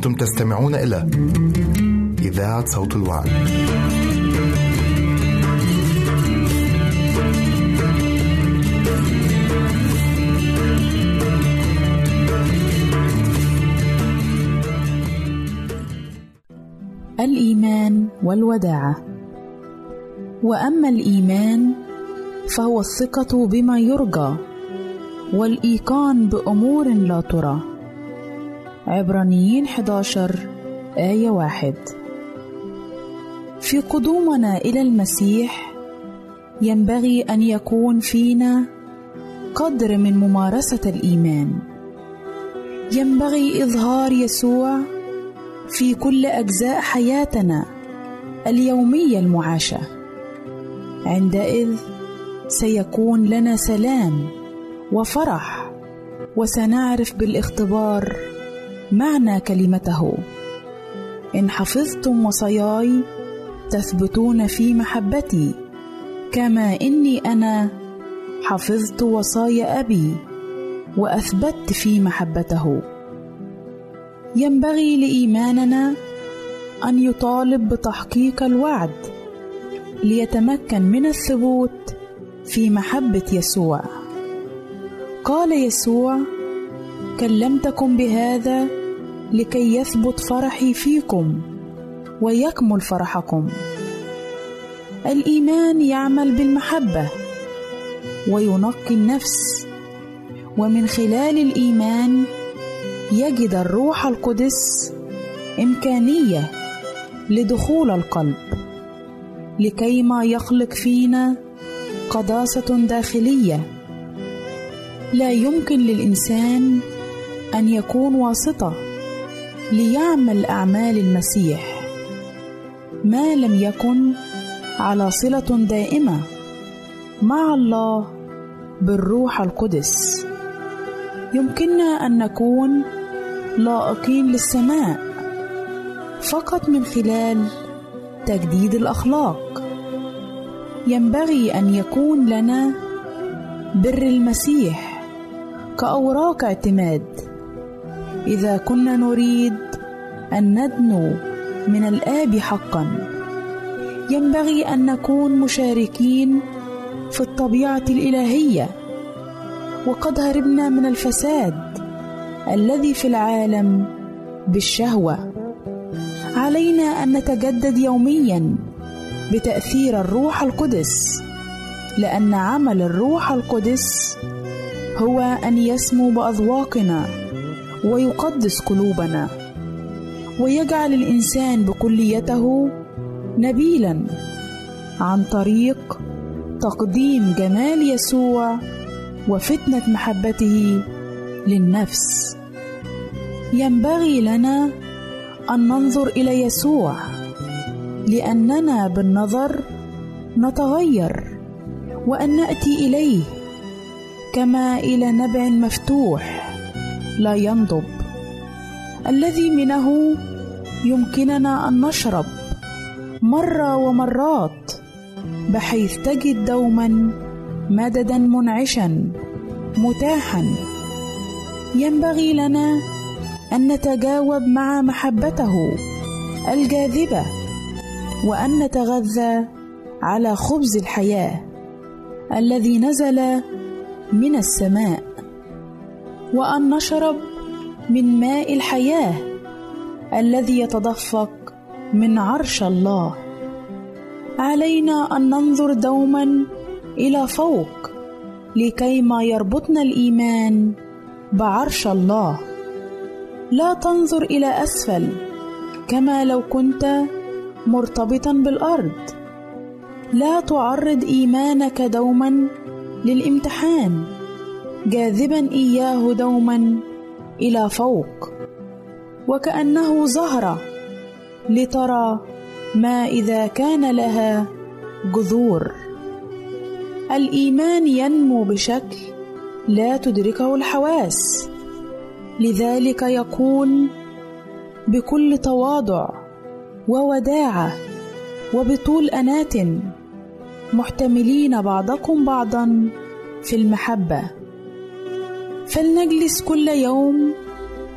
أنتم تستمعون إلى إذاعة صوت الوعد. الإيمان والوداعة وأما الإيمان فهو الثقة بما يرجى والإيقان بأمور لا ترى عبرانيين 11 آية واحد. في قدومنا إلى المسيح ينبغي أن يكون فينا قدر من ممارسة الإيمان. ينبغي إظهار يسوع في كل أجزاء حياتنا اليومية المعاشة. عندئذ سيكون لنا سلام وفرح وسنعرف بالاختبار معنى كلمته. إن حفظتم وصاياي تثبتون في محبتي كما إني أنا حفظت وصايا أبي وأثبت في محبته. ينبغي لإيماننا أن يطالب بتحقيق الوعد ليتمكن من الثبوت في محبة يسوع. قال يسوع كلمتكم بهذا لكي يثبت فرحي فيكم ويكمل فرحكم. الإيمان يعمل بالمحبة وينقي النفس ومن خلال الإيمان يجد الروح القدس إمكانية لدخول القلب لكيما يخلق فينا قداسة داخلية. لا يمكن للإنسان أن يكون واسطة ليعمل أعمال المسيح. ما لم يكن على صلة دائمة مع الله بالروح القدس. يمكننا أن نكون لائقين للسماء فقط من خلال تجديد الأخلاق. ينبغي أن يكون لنا بر المسيح كأوراق اعتماد. إذا كنا نريد أن ندنو من الآب حقا. ينبغي أن نكون مشاركين في الطبيعة الإلهية. وقد هربنا من الفساد الذي في العالم بالشهوة. علينا أن نتجدد يوميا بتأثير الروح القدس لأن عمل الروح القدس هو أن يسمو بأذواقنا. ويقدس قلوبنا. ويجعل الإنسان بكليته نبيلا عن طريق تقديم جمال يسوع وفتنة محبته للنفس. ينبغي لنا أن ننظر إلى يسوع لأننا بالنظر نتغير وأن نأتي إليه كما إلى نبع مفتوح. لا ينضب. الذي منه يمكننا أن نشرب مرة ومرات بحيث تجد دوما مددا منعشا متاحا. ينبغي لنا أن نتجاوب مع محبته الجاذبة وأن نتغذى على خبز الحياة الذي نزل من السماء. وأن نشرب من ماء الحياة الذي يتدفق من عرش الله. علينا أن ننظر دوما إلى فوق لكيما يربطنا الإيمان بعرش الله. لا تنظر إلى أسفل كما لو كنت مرتبطا بالأرض. لا تعرض إيمانك دوما للامتحان. جاذبا إياه دوما إلى فوق وكأنه زهره لترى ما إذا كان لها جذور. الإيمان ينمو بشكل لا تدركه الحواس لذلك يقول بكل تواضع ووداعة وبطول انات محتملين بعضكم بعضا في المحبة. فلنجلس كل يوم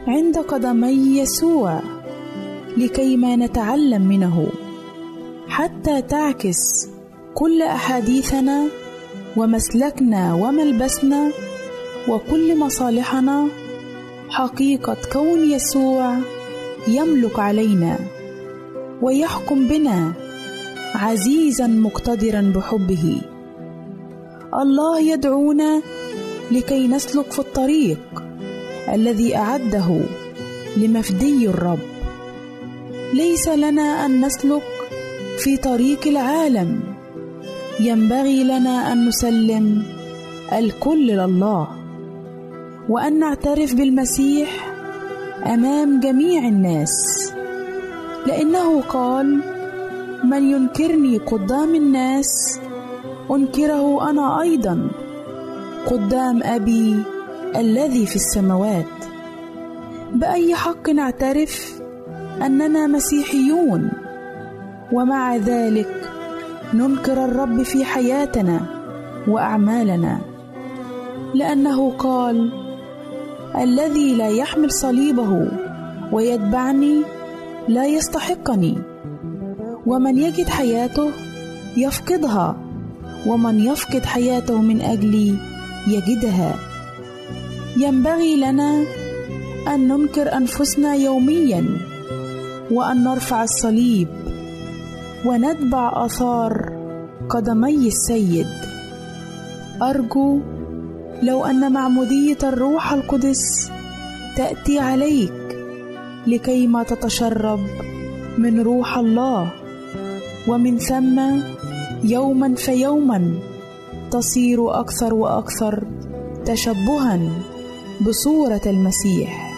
عند قدمي يسوع لكيما نتعلم منه. حتى تعكس كل أحاديثنا ومسلكنا وملبسنا وكل مصالحنا حقيقة كون يسوع يملك علينا ويحكم بنا عزيزا مقتدرا بحبه. الله يدعونا لكي نسلك في الطريق الذي أعده لمفدي الرب. ليس لنا أن نسلك في طريق العالم. ينبغي لنا أن نسلم الكل لله وأن نعترف بالمسيح أمام جميع الناس. لأنه قال من ينكرني قدام الناس أنكره أنا أيضا. قدام أبي الذي في السماوات. بأي حق نعترف أننا مسيحيون؟ ومع ذلك ننكر الرب في حياتنا وأعمالنا لأنه قال الذي لا يحمل صليبه ويتبعني لا يستحقني ومن يجد حياته يفقدها ومن يفقد حياته من أجلي يجدها. ينبغي لنا أن ننكر أنفسنا يوميا وأن نرفع الصليب ونتبع آثار قدمي السيد. أرجو لو أن معموديه الروح القدس تأتي عليك لكيما تتشرب من روح الله ومن ثم يوما فيوما تصير أكثر وأكثر تشبها بصورة المسيح.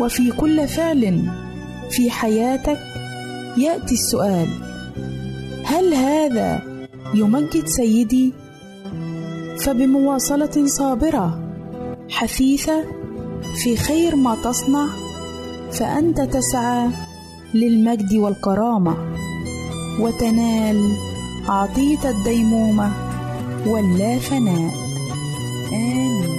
وفي كل فعل في حياتك يأتي السؤال هل هذا يمجد سيدي؟ فبمواصلة صابرة حثيثة في خير ما تصنع فأنت تسعى للمجد والكرامة وتنال عطية الديمومة. واللا فناء آمين.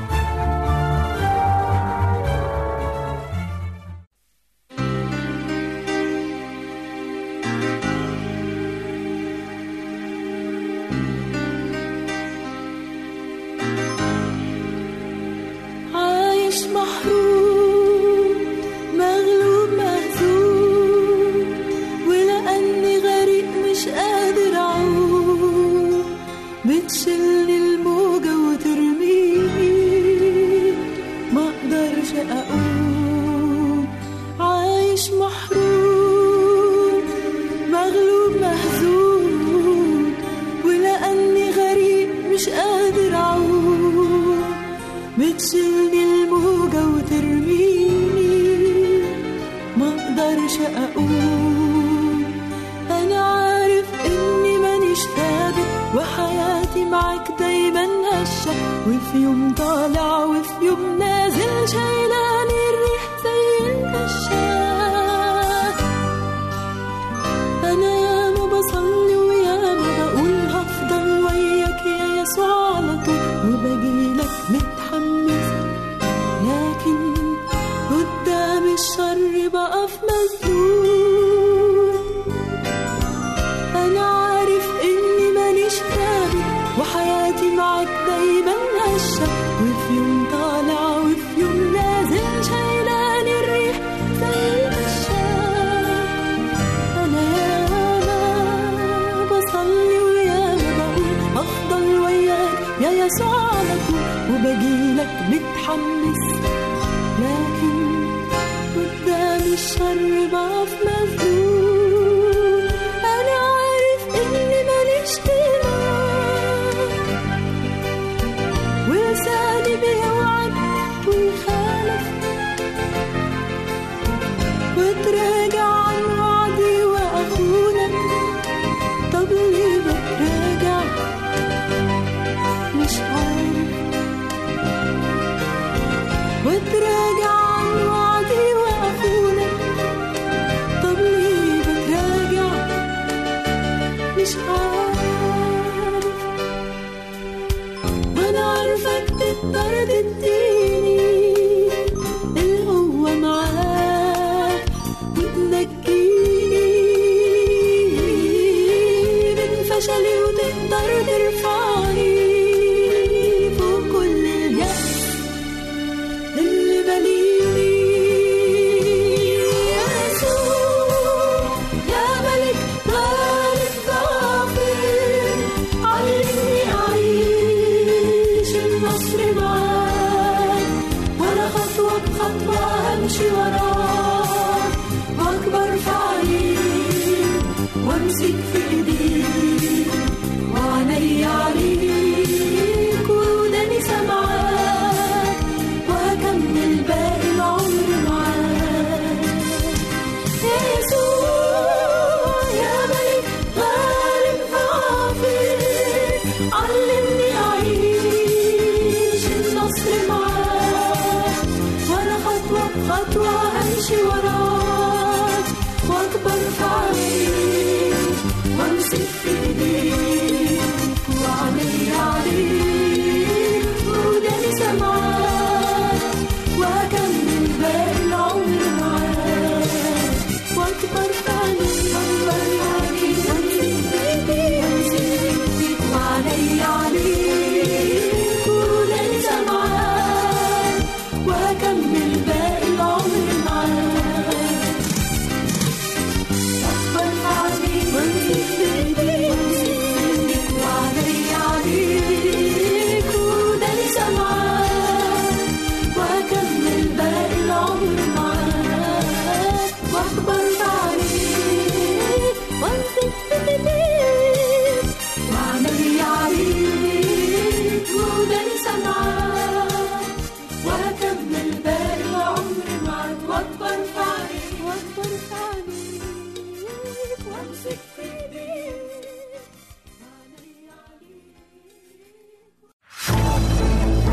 دايما هشة وفي يوم طالع وفي يوم نازل شايلاني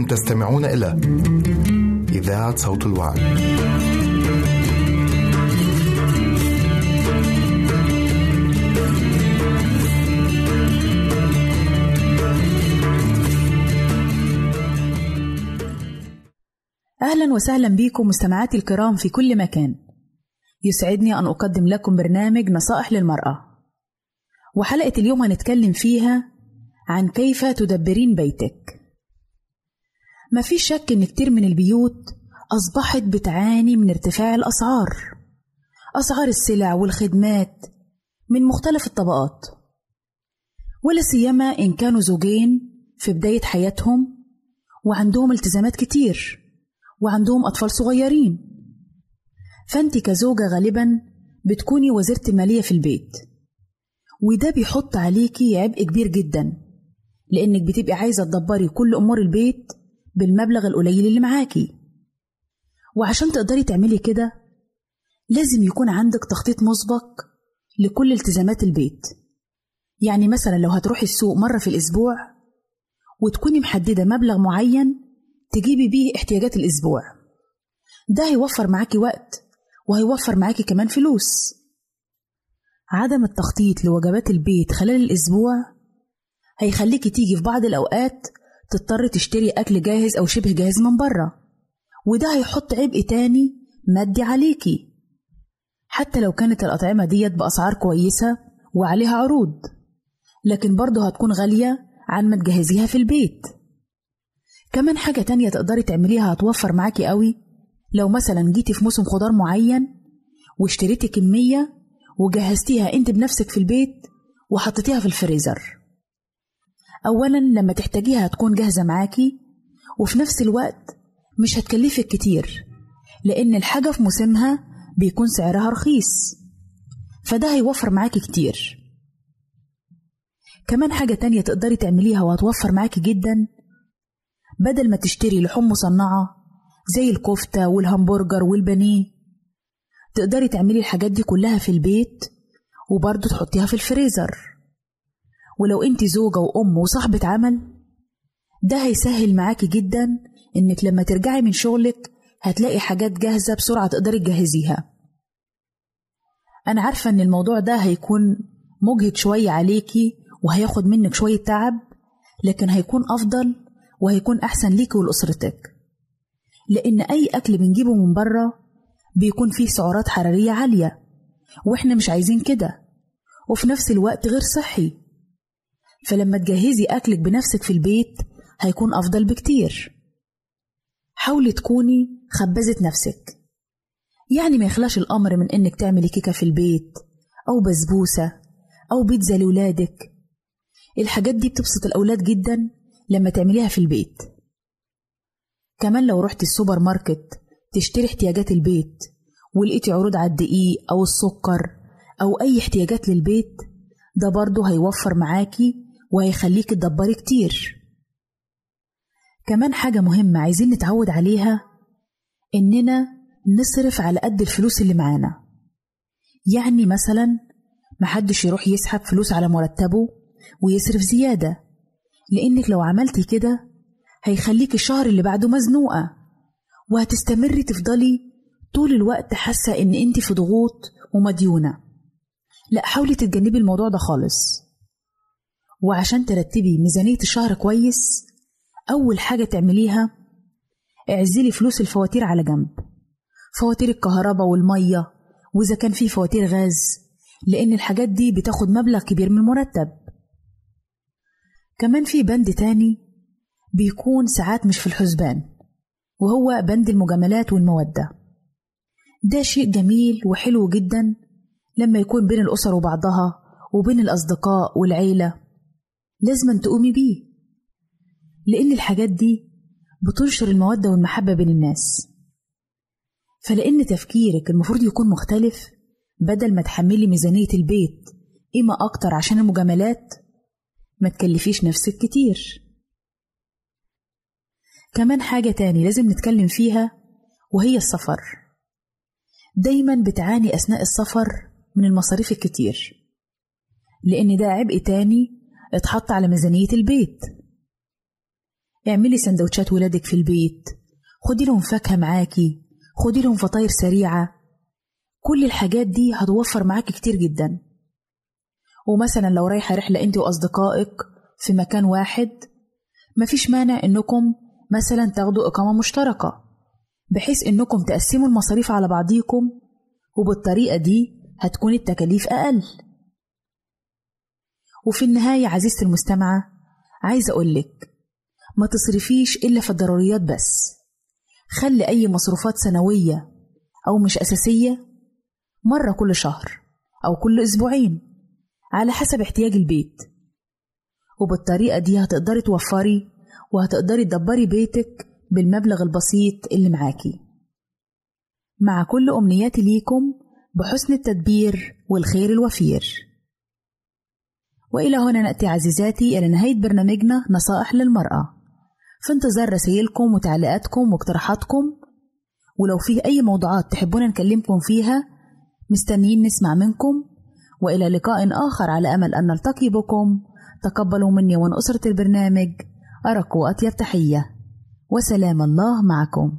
أنتم تستمعون إلى إذاعة صوت الوعد. أهلا وسهلا بكم مستمعاتي الكرام في كل مكان. يسعدني أن أقدم لكم برنامج نصائح للمرأة. وحلقة اليوم هنتكلم فيها عن كيف تدبرين بيتك. ما في شك إن كتير من البيوت أصبحت بتعاني من ارتفاع الأسعار. أسعار السلع والخدمات من مختلف الطبقات ولا سيما إن كانوا زوجين في بداية حياتهم وعندهم التزامات كتير وعندهم أطفال صغيرين. فأنت كزوجة غالبا بتكوني وزيرة المالية في البيت وده بيحط عليكي عبء كبير جدا لأنك بتبقي عايزة تدبري كل أمور البيت بالمبلغ القليل اللي معاكي. وعشان تقدري تعملي كده لازم يكون عندك تخطيط مسبق لكل التزامات البيت. يعني مثلا لو هتروحي السوق مرة في الأسبوع وتكوني محددة مبلغ معين تجيبي بيه احتياجات الأسبوع. ده هيوفر معاكي وقت وهيوفر معاكي كمان فلوس. عدم التخطيط لوجبات البيت خلال الأسبوع هيخليكي تيجي في بعض الأوقات تضطري تشتري أكل جاهز أو شبه جاهز من بره وده هيحط عبء تاني مادي عليكي. حتى لو كانت الأطعمة ديت بأسعار كويسة وعليها عروض. لكن برضه هتكون غالية عن ما تجهزيها في البيت. كمان حاجة تانية تقدري تعمليها هتوفر معاكي قوي. لو مثلا جيتي في موسم خضار معين واشتريتي كمية وجهزتيها أنت بنفسك في البيت وحطيتيها في الفريزر. أولا لما تحتاجيها هتكون جاهزة معاكي وفي نفس الوقت مش هتكلفك كتير لأن الحاجة في موسمها بيكون سعرها رخيص فده هيوفر معاكي كتير. كمان حاجة تانية تقدري تعمليها وهتوفر معاكي جدا بدل ما تشتري لحوم مصنعة زي الكفتة والهمبرجر والبانيه تقدري تعملي الحاجات دي كلها في البيت وبرضه تحطيها في الفريزر. ولو انت زوجة وأم وصاحبة عمل ده هيسهل معاكي جدا إنك لما ترجعي من شغلك هتلاقي حاجات جاهزة بسرعة تقدري تجهزيها. أنا عارفة إن الموضوع ده هيكون مجهد شوية عليكي وهياخد منك شوية تعب لكن هيكون أفضل وهيكون أحسن ليكي ولأسرتك. لأن أي أكل بنجيبه من بره بيكون فيه سعرات حرارية عالية وإحنا مش عايزين كده. وفي نفس الوقت غير صحي. فلما تجهزي أكلك بنفسك في البيت هيكون أفضل بكتير. حاولي تكوني خبازة نفسك. يعني ما يخلاش الأمر من إنك تعملي كيكة في البيت أو بسبوسة أو بيتزا لولادك. الحاجات دي بتبسط الأولاد جدا لما تعمليها في البيت. كمان لو رحت السوبر ماركت تشتري احتياجات البيت ولقيتي عروض على الدقيق أو السكر أو أي احتياجات للبيت ده برضه هيوفر معاكي وهيخليكي تدبري كتير. كمان حاجة مهمة عايزين نتعود عليها إننا نصرف على قد الفلوس اللي معانا. يعني مثلا محدش يروح يسحب فلوس على مرتبه ويصرف زيادة لأنك لو عملتي كده هيخليك الشهر اللي بعده مزنوقة وهتستمري تفضلي طول الوقت حاسة إن أنت في ضغوط ومديونة. لا حاولي تتجنبي الموضوع ده خالص. وعشان ترتبي ميزانية الشهر كويس أول حاجة تعمليها اعزلي فلوس الفواتير على جنب. فواتير الكهرباء والمية وإذا كان في فواتير غاز لأن الحاجات دي بتاخد مبلغ كبير من المرتب. كمان في بند تاني بيكون ساعات مش في الحسبان وهو بند المجاملات والمودة. ده شيء جميل وحلو جدا لما يكون بين الأسر وبعضها وبين الأصدقاء والعيلة. لازم تقومي بيه. لأن الحاجات دي بتنشر المودة والمحبة بين الناس. فلأن تفكيرك المفروض يكون مختلف بدل ما تحملي ميزانية البيت قيمة أكتر عشان المجاملات ما تكلفيش نفسك كتير. كمان حاجة تاني لازم نتكلم فيها وهي السفر. دايما بتعاني أثناء السفر من المصاريف الكتير لأن ده عبء تاني اتحط على ميزانية البيت. اعملي سندوتشات ولادك في البيت. خدي لهم فاكهة معاكي. خدي لهم فطاير سريعة. كل الحاجات دي هتوفر معاكي كتير جدا. ومثلا لو رايحة رحلة انت وأصدقائك في مكان واحد مفيش مانع إنكم مثلا تاخدوا إقامة مشتركة بحيث إنكم تقسموا المصاريف على بعضيكم وبالطريقة دي هتكون التكاليف أقل. وفي النهاية عزيزتي المستمعة عايزة أقولك ما تصرفيش إلا في الضروريات بس. خلي أي مصروفات سنوية أو مش أساسية مرة كل شهر أو كل أسبوعين على حسب احتياج البيت. وبالطريقة دي هتقدري توفري وهتقدري تدبري بيتك بالمبلغ البسيط اللي معاكي. مع كل أمنياتي ليكم بحسن التدبير والخير الوفير. وإلى هنا نأتي عزيزاتي إلى نهاية برنامجنا نصائح للمرأة. في انتظار رسائلكم وتعليقاتكم واقتراحاتكم. ولو فيه أي موضوعات تحبونا نكلمكم فيها مستنيين نسمع منكم. وإلى لقاء آخر على أمل أن نلتقي بكم. تقبلوا مني ومن أسرة البرنامج. أرق وأطيب تحية. وسلام الله معكم.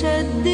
شد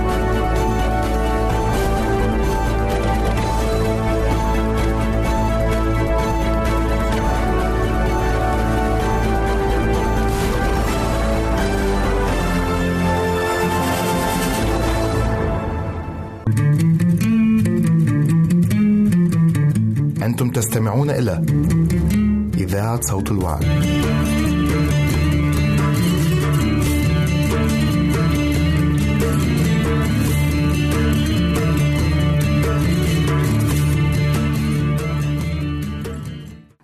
تستمعون إلى إذاعة صوت الوعد.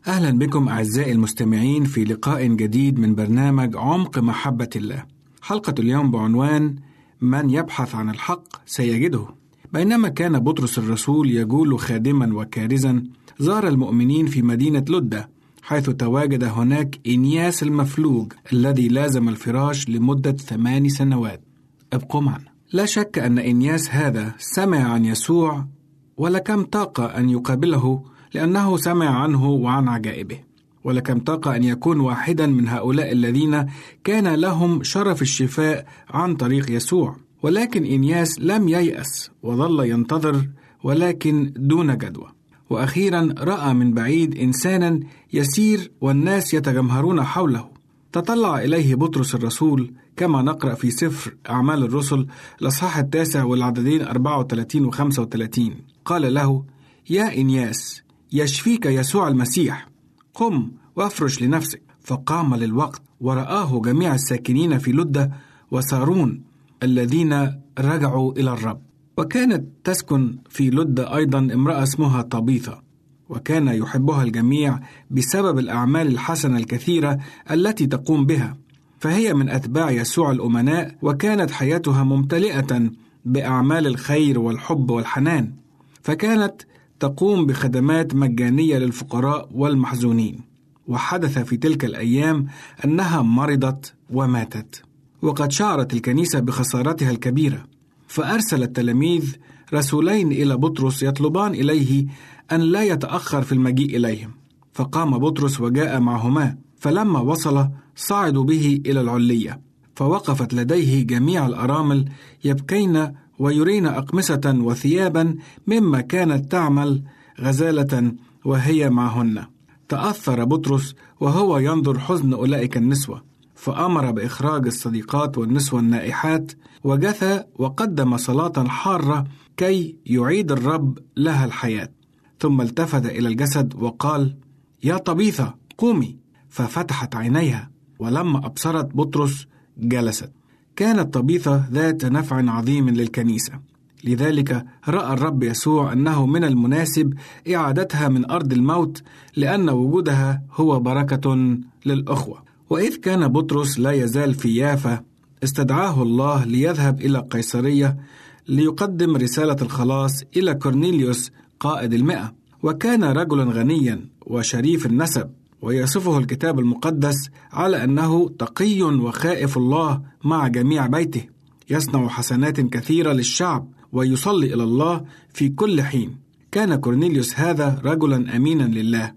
أهلا بكم أعزائي المستمعين في لقاء جديد من برنامج عمق محبة الله. حلقة اليوم بعنوان من يبحث عن الحق سيجده. بينما كان بطرس الرسول يجول خادما وكارزا زار المؤمنين في مدينة لدة حيث تواجد هناك إنياس المفلوج الذي لازم الفراش لمدة ثمان سنوات. ابقوا معنا. لا شك أن إنياس هذا سمع عن يسوع ولكم طاق أن يقابله لأنه سمع عنه وعن عجائبه ولكم طاق أن يكون واحدا من هؤلاء الذين كان لهم شرف الشفاء عن طريق يسوع ولكن إنياس لم ييأس وظل ينتظر ولكن دون جدوى وأخيرا رأى من بعيد إنسانا يسير والناس يتجمهرون حوله. تطلع إليه بطرس الرسول كما نقرأ في سفر أعمال الرسل الأصحاح التاسع والعددين 34 و 35 قال له يا إنياس يشفيك يسوع المسيح. قم وافرش لنفسك. فقام للوقت ورآه جميع الساكنين في لدة وسارون الذين رجعوا إلى الرب. وكانت تسكن في لدة أيضا امرأة اسمها طبيثة وكان يحبها الجميع بسبب الأعمال الحسنة الكثيرة التي تقوم بها فهي من أتباع يسوع الأمناء وكانت حياتها ممتلئة بأعمال الخير والحب والحنان فكانت تقوم بخدمات مجانية للفقراء والمحزونين. وحدث في تلك الأيام أنها مرضت وماتت وقد شعرت الكنيسة بخسارتها الكبيرة. فأرسل التلاميذ رسولين إلى بطرس يطلبان إليه أن لا يتأخر في المجيء إليهم. فقام بطرس وجاء معهما فلما وصل صعدوا به إلى العلية. فوقفت لديه جميع الأرامل يبكين ويرين أقمصة وثيابا مما كانت تعمل غزالة وهي معهن. تأثر بطرس وهو ينظر حزن أولئك النسوة. فأمر بإخراج الصديقات والنسوة النائحات وجثى وقدم صلاة حارة كي يعيد الرب لها الحياة. ثم التفت إلى الجسد وقال يا طبيثة قومي. ففتحت عينيها ولما أبصرت بطرس جلست. كانت طبيثة ذات نفع عظيم للكنيسة. لذلك رأى الرب يسوع أنه من المناسب إعادتها من أرض الموت لأن وجودها هو بركة للأخوة. وإذ كان بطرس لا يزال في يافا استدعاه الله ليذهب إلى قيصرية ليقدم رسالة الخلاص إلى كورنيليوس قائد المئة. وكان رجلا غنيا وشريف النسب ويصفه الكتاب المقدس على أنه تقي وخائف الله مع جميع بيته. يصنع حسنات كثيرة للشعب ويصلي إلى الله في كل حين. كان كورنيليوس هذا رجلا امينا لله.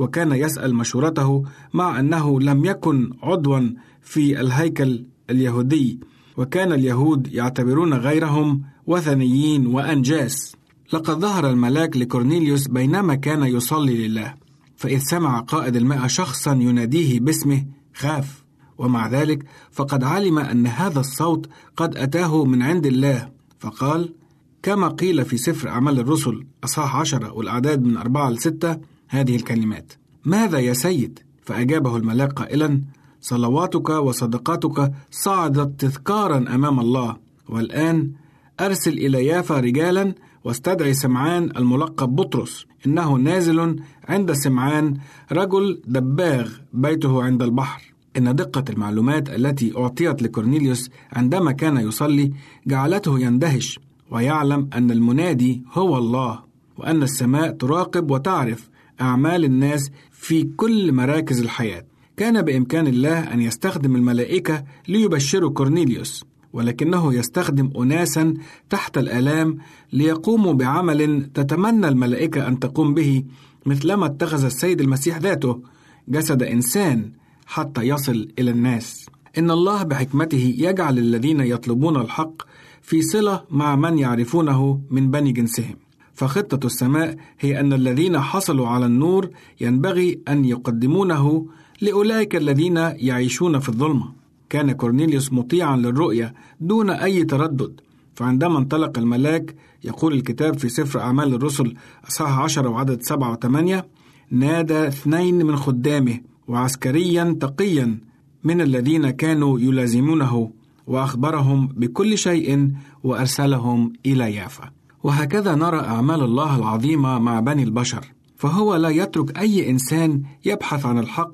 وكان يسأل مشورته مع أنه لم يكن عضوا في الهيكل اليهودي وكان اليهود يعتبرون غيرهم وثنيين وأنجاس. لقد ظهر الملاك لكورنيليوس بينما كان يصلي لله فإذ سمع قائد المئة شخصا يناديه باسمه خاف ومع ذلك فقد علم أن هذا الصوت قد أتاه من عند الله فقال كما قيل في سفر أعمال الرسل أصحاح عشرة والأعداد من أربعة لستة هذه الكلمات. ماذا يا سيد؟ فأجابه الملاك قائلا صلواتك وصدقاتك صعدت تذكارا أمام الله. والآن أرسل إلى يافا رجالا واستدعي سمعان الملقب بطرس. إنه نازل عند سمعان رجل دباغ بيته عند البحر. إن دقة المعلومات التي أعطيت لكورنيليوس عندما كان يصلي جعلته يندهش ويعلم أن المنادي هو الله وأن السماء تراقب وتعرف أعمال الناس في كل مراكز الحياة كان بإمكان الله أن يستخدم الملائكة ليبشروا كورنيليوس ولكنه يستخدم أناسا تحت الآلام ليقوموا بعمل تتمنى الملائكة أن تقوم به مثلما اتخذ السيد المسيح ذاته جسد إنسان حتى يصل إلى الناس. إن الله بحكمته يجعل الذين يطلبون الحق في صلة مع من يعرفونه من بني جنسهم. فخطة السماء هي أن الذين حصلوا على النور ينبغي أن يقدمونه لأولئك الذين يعيشون في الظلمة. كان كورنيليوس مطيعا للرؤية دون أي تردد فعندما انطلق الملاك يقول الكتاب في سفر أعمال الرسل أصحاح عشرة وعدد سبعة وثمانية نادى اثنين من خدامه وعسكريا تقيا من الذين كانوا يلازمونه وأخبرهم بكل شيء وأرسلهم إلى يافا وهكذا نرى أعمال الله العظيمة مع بني البشر. فهو لا يترك أي إنسان يبحث عن الحق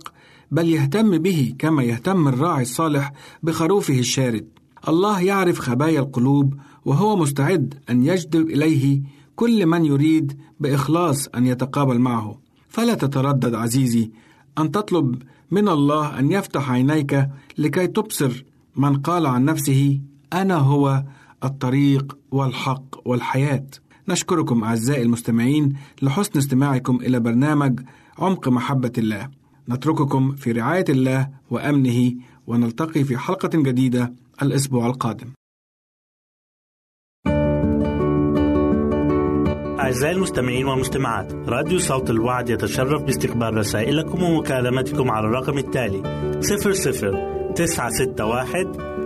بل يهتم به كما يهتم الراعي الصالح بخروفه الشارد. الله يعرف خبايا القلوب وهو مستعد أن يجذب إليه كل من يريد بإخلاص أن يتقابل معه. فلا تتردد عزيزي أن تطلب من الله أن يفتح عينيك لكي تبصر من قال عن نفسه أنا هو الطريق والحق والحياة. نشكركم أعزائي المستمعين لحسن استماعكم إلى برنامج عمق محبة الله. نترككم في رعاية الله وأمنه ونلتقي في حلقة جديدة الأسبوع القادم. أعزائي المستمعين والمستمعات راديو صوت الوعد يتشرف باستقبال رسائلكم ومكالمتكم على الرقم التالي 00 961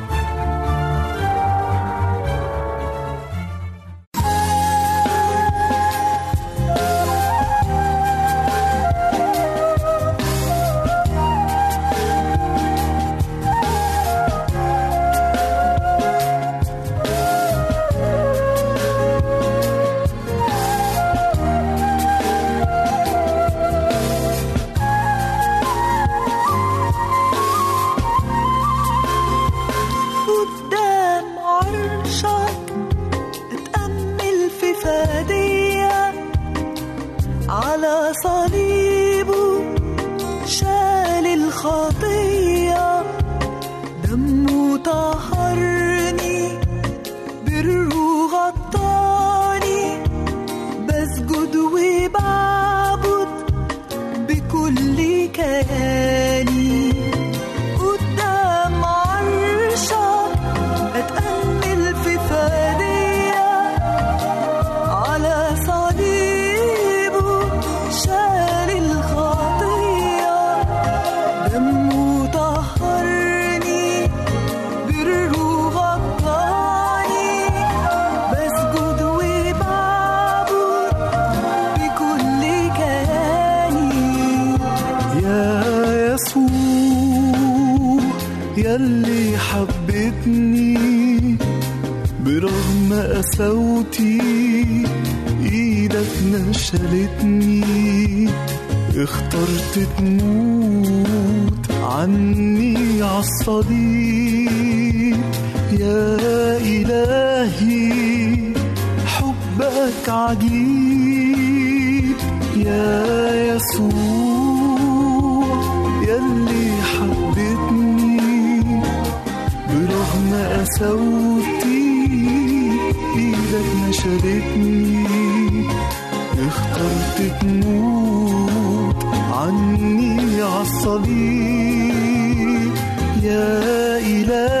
صليبه شال الخطية دمه طهرني قساوتي إيدك نشلتني اخترت تموت عني عالصليب يا إلهي حبك عجيب. يا يسوع يلي حبتني برغم قساوتي نشرتني اخترت تموت عني عالصليب يا إلهي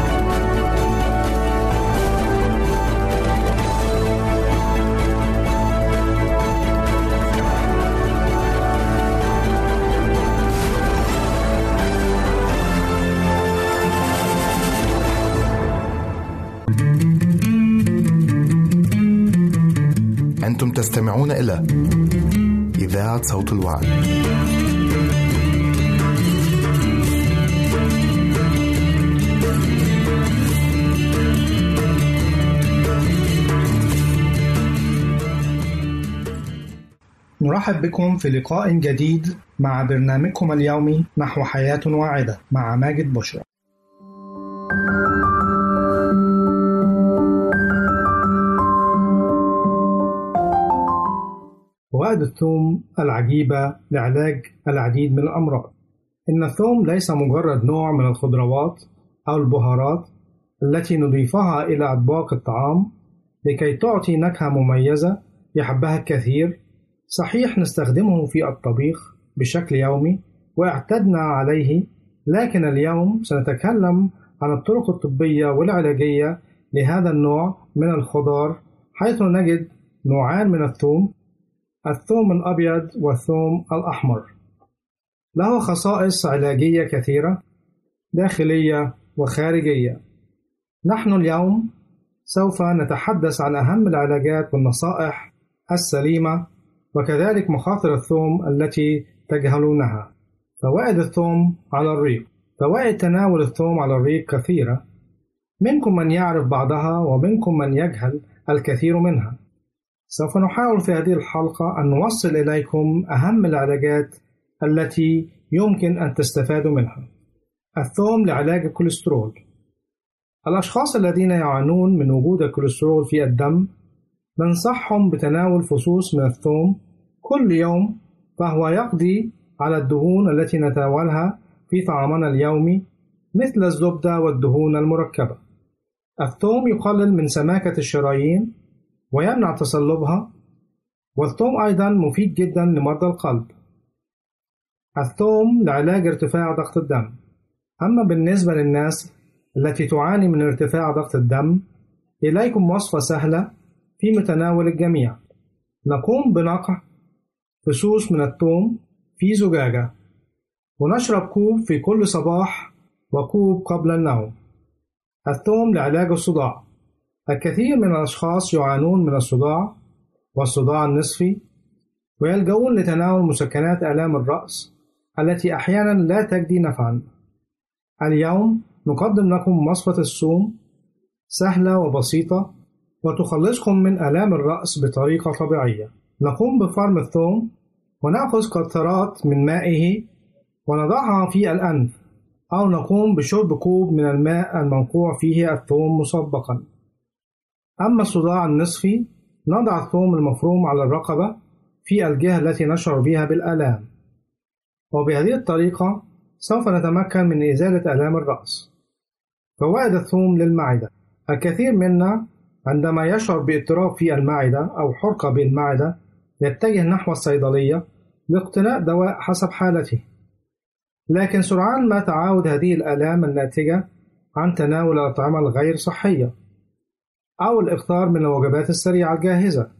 تستمعون إلى إذاعة صوت الوعد. نرحب بكم في لقاء جديد مع برنامجكم اليومي نحو حياة واعدة مع ماجد بشرى. فوائد الثوم العجيبة لعلاج العديد من الأمراض. إن الثوم ليس مجرد نوع من الخضروات أو البهارات التي نضيفها إلى أطباق الطعام لكي تعطي نكهة مميزة يحبها الكثير. صحيح نستخدمه في الطبيخ بشكل يومي واعتدنا عليه لكن اليوم سنتكلم عن الطرق الطبية والعلاجية لهذا النوع من الخضار حيث نجد نوعان من الثوم الثوم الأبيض والثوم الأحمر. له خصائص علاجية كثيرة داخلية وخارجية. نحن اليوم سوف نتحدث عن أهم العلاجات والنصائح السليمة وكذلك مخاطر الثوم التي تجهلونها. فوائد الثوم على الريق. فوائد تناول الثوم على الريق كثيرة. منكم من يعرف بعضها ومنكم من يجهل الكثير منها. سوف نحاول في هذه الحلقة أن نوصل إليكم أهم العلاجات التي يمكن أن تستفادوا منها الثوم لعلاج الكوليسترول الأشخاص الذين يعانون من وجود الكوليسترول في الدم ننصحهم بتناول فصوص من الثوم كل يوم فهو يقضي على الدهون التي نتناولها في طعامنا اليومي مثل الزبدة والدهون المركبة. الثوم يقلل من سماكة الشرايين ويمنع تصلبها والثوم أيضا مفيد جدا لمرضى القلب. الثوم لعلاج ارتفاع ضغط الدم. أما بالنسبة للناس التي تعاني من ارتفاع ضغط الدم إليكم وصفة سهلة في متناول الجميع. نقوم بنقع فصوص من الثوم في زجاجة ونشرب كوب في كل صباح وكوب قبل النوم. الثوم لعلاج الصداع. الكثير من الأشخاص يعانون من الصداع والصداع النصفي ويلجؤون لتناول مسكنات آلام الرأس التي أحيانا لا تجدي نفعا. اليوم نقدم لكم وصفة الثوم سهلة وبسيطة وتخلصكم من آلام الرأس بطريقة طبيعية. نقوم بفرم الثوم ونأخذ قطرات من مائه ونضعها في الأنف أو نقوم بشرب كوب من الماء المنقوع فيه الثوم مسبقا. أما الصداع النصفي نضع الثوم المفروم على الرقبة في الجهة التي نشعر بها بالآلام. وبهذه الطريقة سوف نتمكن من إزالة آلام الرأس. فوائد الثوم للمعدة. الكثير منا عندما يشعر باضطراب في المعدة أو حرقة بالمعدة يتجه نحو الصيدلية لاقتناء دواء حسب حالته. لكن سرعان ما تعاود هذه الآلام الناتجة عن تناول الأطعمة الغير صحية. أو الإفطار من الوجبات السريعة الجاهزة.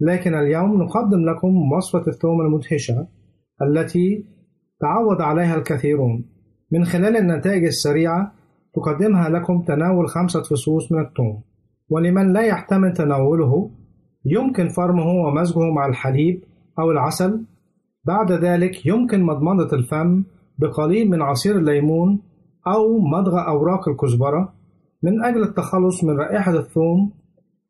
لكن اليوم نقدم لكم وصفة الثوم المدهشة التي تعود عليها الكثيرون. من خلال النتائج السريعة تقدمها لكم تناول خمسة فصوص من الثوم. ولمن لا يحتمل تناوله يمكن فرمه ومزجه مع الحليب أو العسل. بعد ذلك يمكن مضمضة الفم بقليل من عصير الليمون أو مضغ أوراق الكزبرة. من أجل التخلص من رائحة الثوم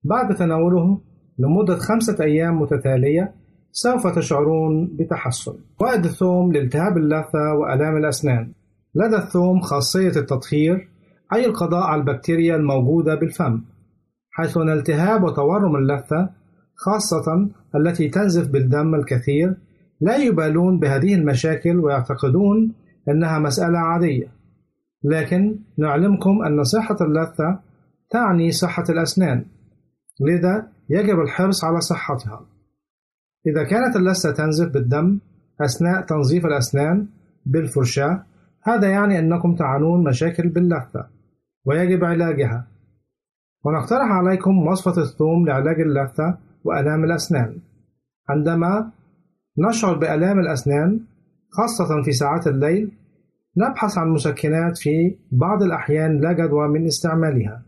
بعد تناوله لمدة خمسة أيام متتالية سوف تشعرون بتحسن. فوائد الثوم لالتهاب اللثة وآلام الأسنان. لدى الثوم خاصية التطهير أي القضاء على البكتيريا الموجودة بالفم، حيث أن التهاب وتورم اللثة خاصة التي تنزف بالدم الكثير لا يبالون بهذه المشاكل ويعتقدون أنها مسألة عادية. لكن نعلمكم أن صحة اللثة تعني صحة الأسنان، لذا يجب الحرص على صحتها. إذا كانت اللثة تنزف بالدم أثناء تنظيف الأسنان بالفرشاة، هذا يعني أنكم تعانون مشاكل باللثة، ويجب علاجها. ونقترح عليكم وصفة الثوم لعلاج اللثة وآلام الأسنان. عندما نشعر بآلام الأسنان خاصة في ساعات الليل نبحث عن مسكنات في بعض الأحيان لا جدوى من استعمالها.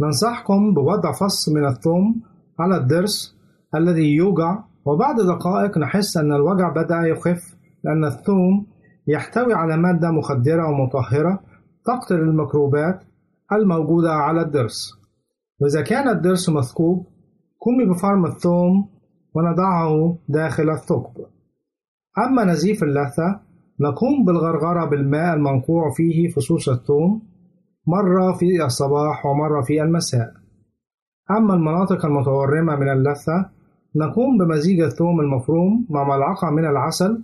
ننصحكم بوضع فص من الثوم على الضرس الذي يوجع وبعد دقائق نحس أن الوجع بدأ يخف لأن الثوم يحتوي على مادة مخدرة ومطهرة تقتل الميكروبات الموجودة على الضرس. وإذا كان الضرس مثقوب قومي بفرم الثوم ونضعه داخل الثقب. أما نزيف اللثة نقوم بالغرغرة بالماء المنقوع فيه فصوص الثوم مرة في الصباح ومرة في المساء. أما المناطق المتورمة من اللثة نقوم بمزيج الثوم المفروم مع ملعقة من العسل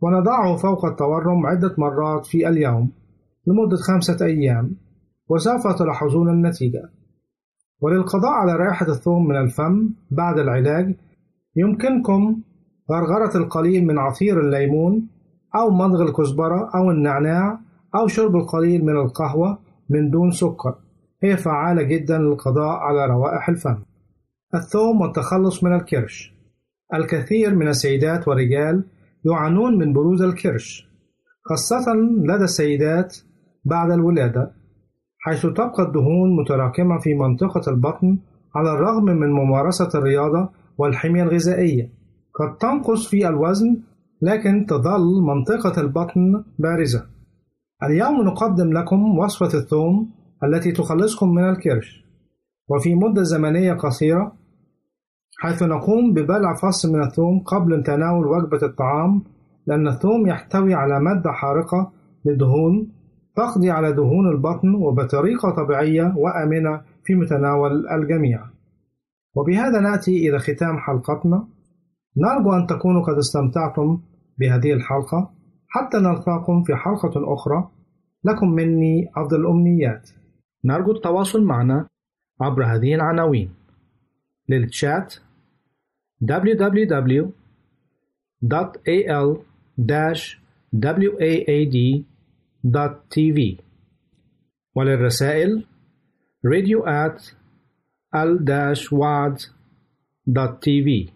ونضعه فوق التورم عدة مرات في اليوم لمدة خمسة أيام وسوف تلاحظون النتيجة. وللقضاء على رائحة الثوم من الفم بعد العلاج يمكنكم غرغرة القليل من عصير الليمون أو مضغ الكزبرة أو النعناع أو شرب القليل من القهوة من دون سكر. هي فعالة جدا للقضاء على روائح الفم. الثوم والتخلص من الكرش. الكثير من السيدات والرجال يعانون من بروز الكرش خاصة لدى السيدات بعد الولادة حيث تبقى الدهون متراكمة في منطقة البطن على الرغم من ممارسة الرياضة والحمية الغذائية. قد تنقص في الوزن لكن تظل منطقة البطن بارزة. اليوم نقدم لكم وصفة الثوم التي تخلصكم من الكرش. وفي مدة زمنية قصيرة حيث نقوم ببلع فص من الثوم قبل تناول وجبة الطعام لأن الثوم يحتوي على مادة حارقة لدهون تقضي على دهون البطن وبطريقة طبيعية وآمنة في متناول الجميع. وبهذا نأتي إلى ختام حلقتنا. نرجو أن تكونوا قد استمتعتم بهذه الحلقة. حتى نلقاكم في حلقة أخرى. لكم مني أفضل الأمنيات. نرجو التواصل معنا عبر هذه العناوين. للتشات www.al-waad.tv وللرسائل radio at al-waad.tv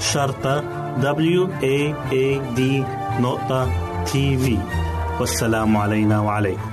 شرطة W A A D نقطة تي في والسلام علينا وعليكم.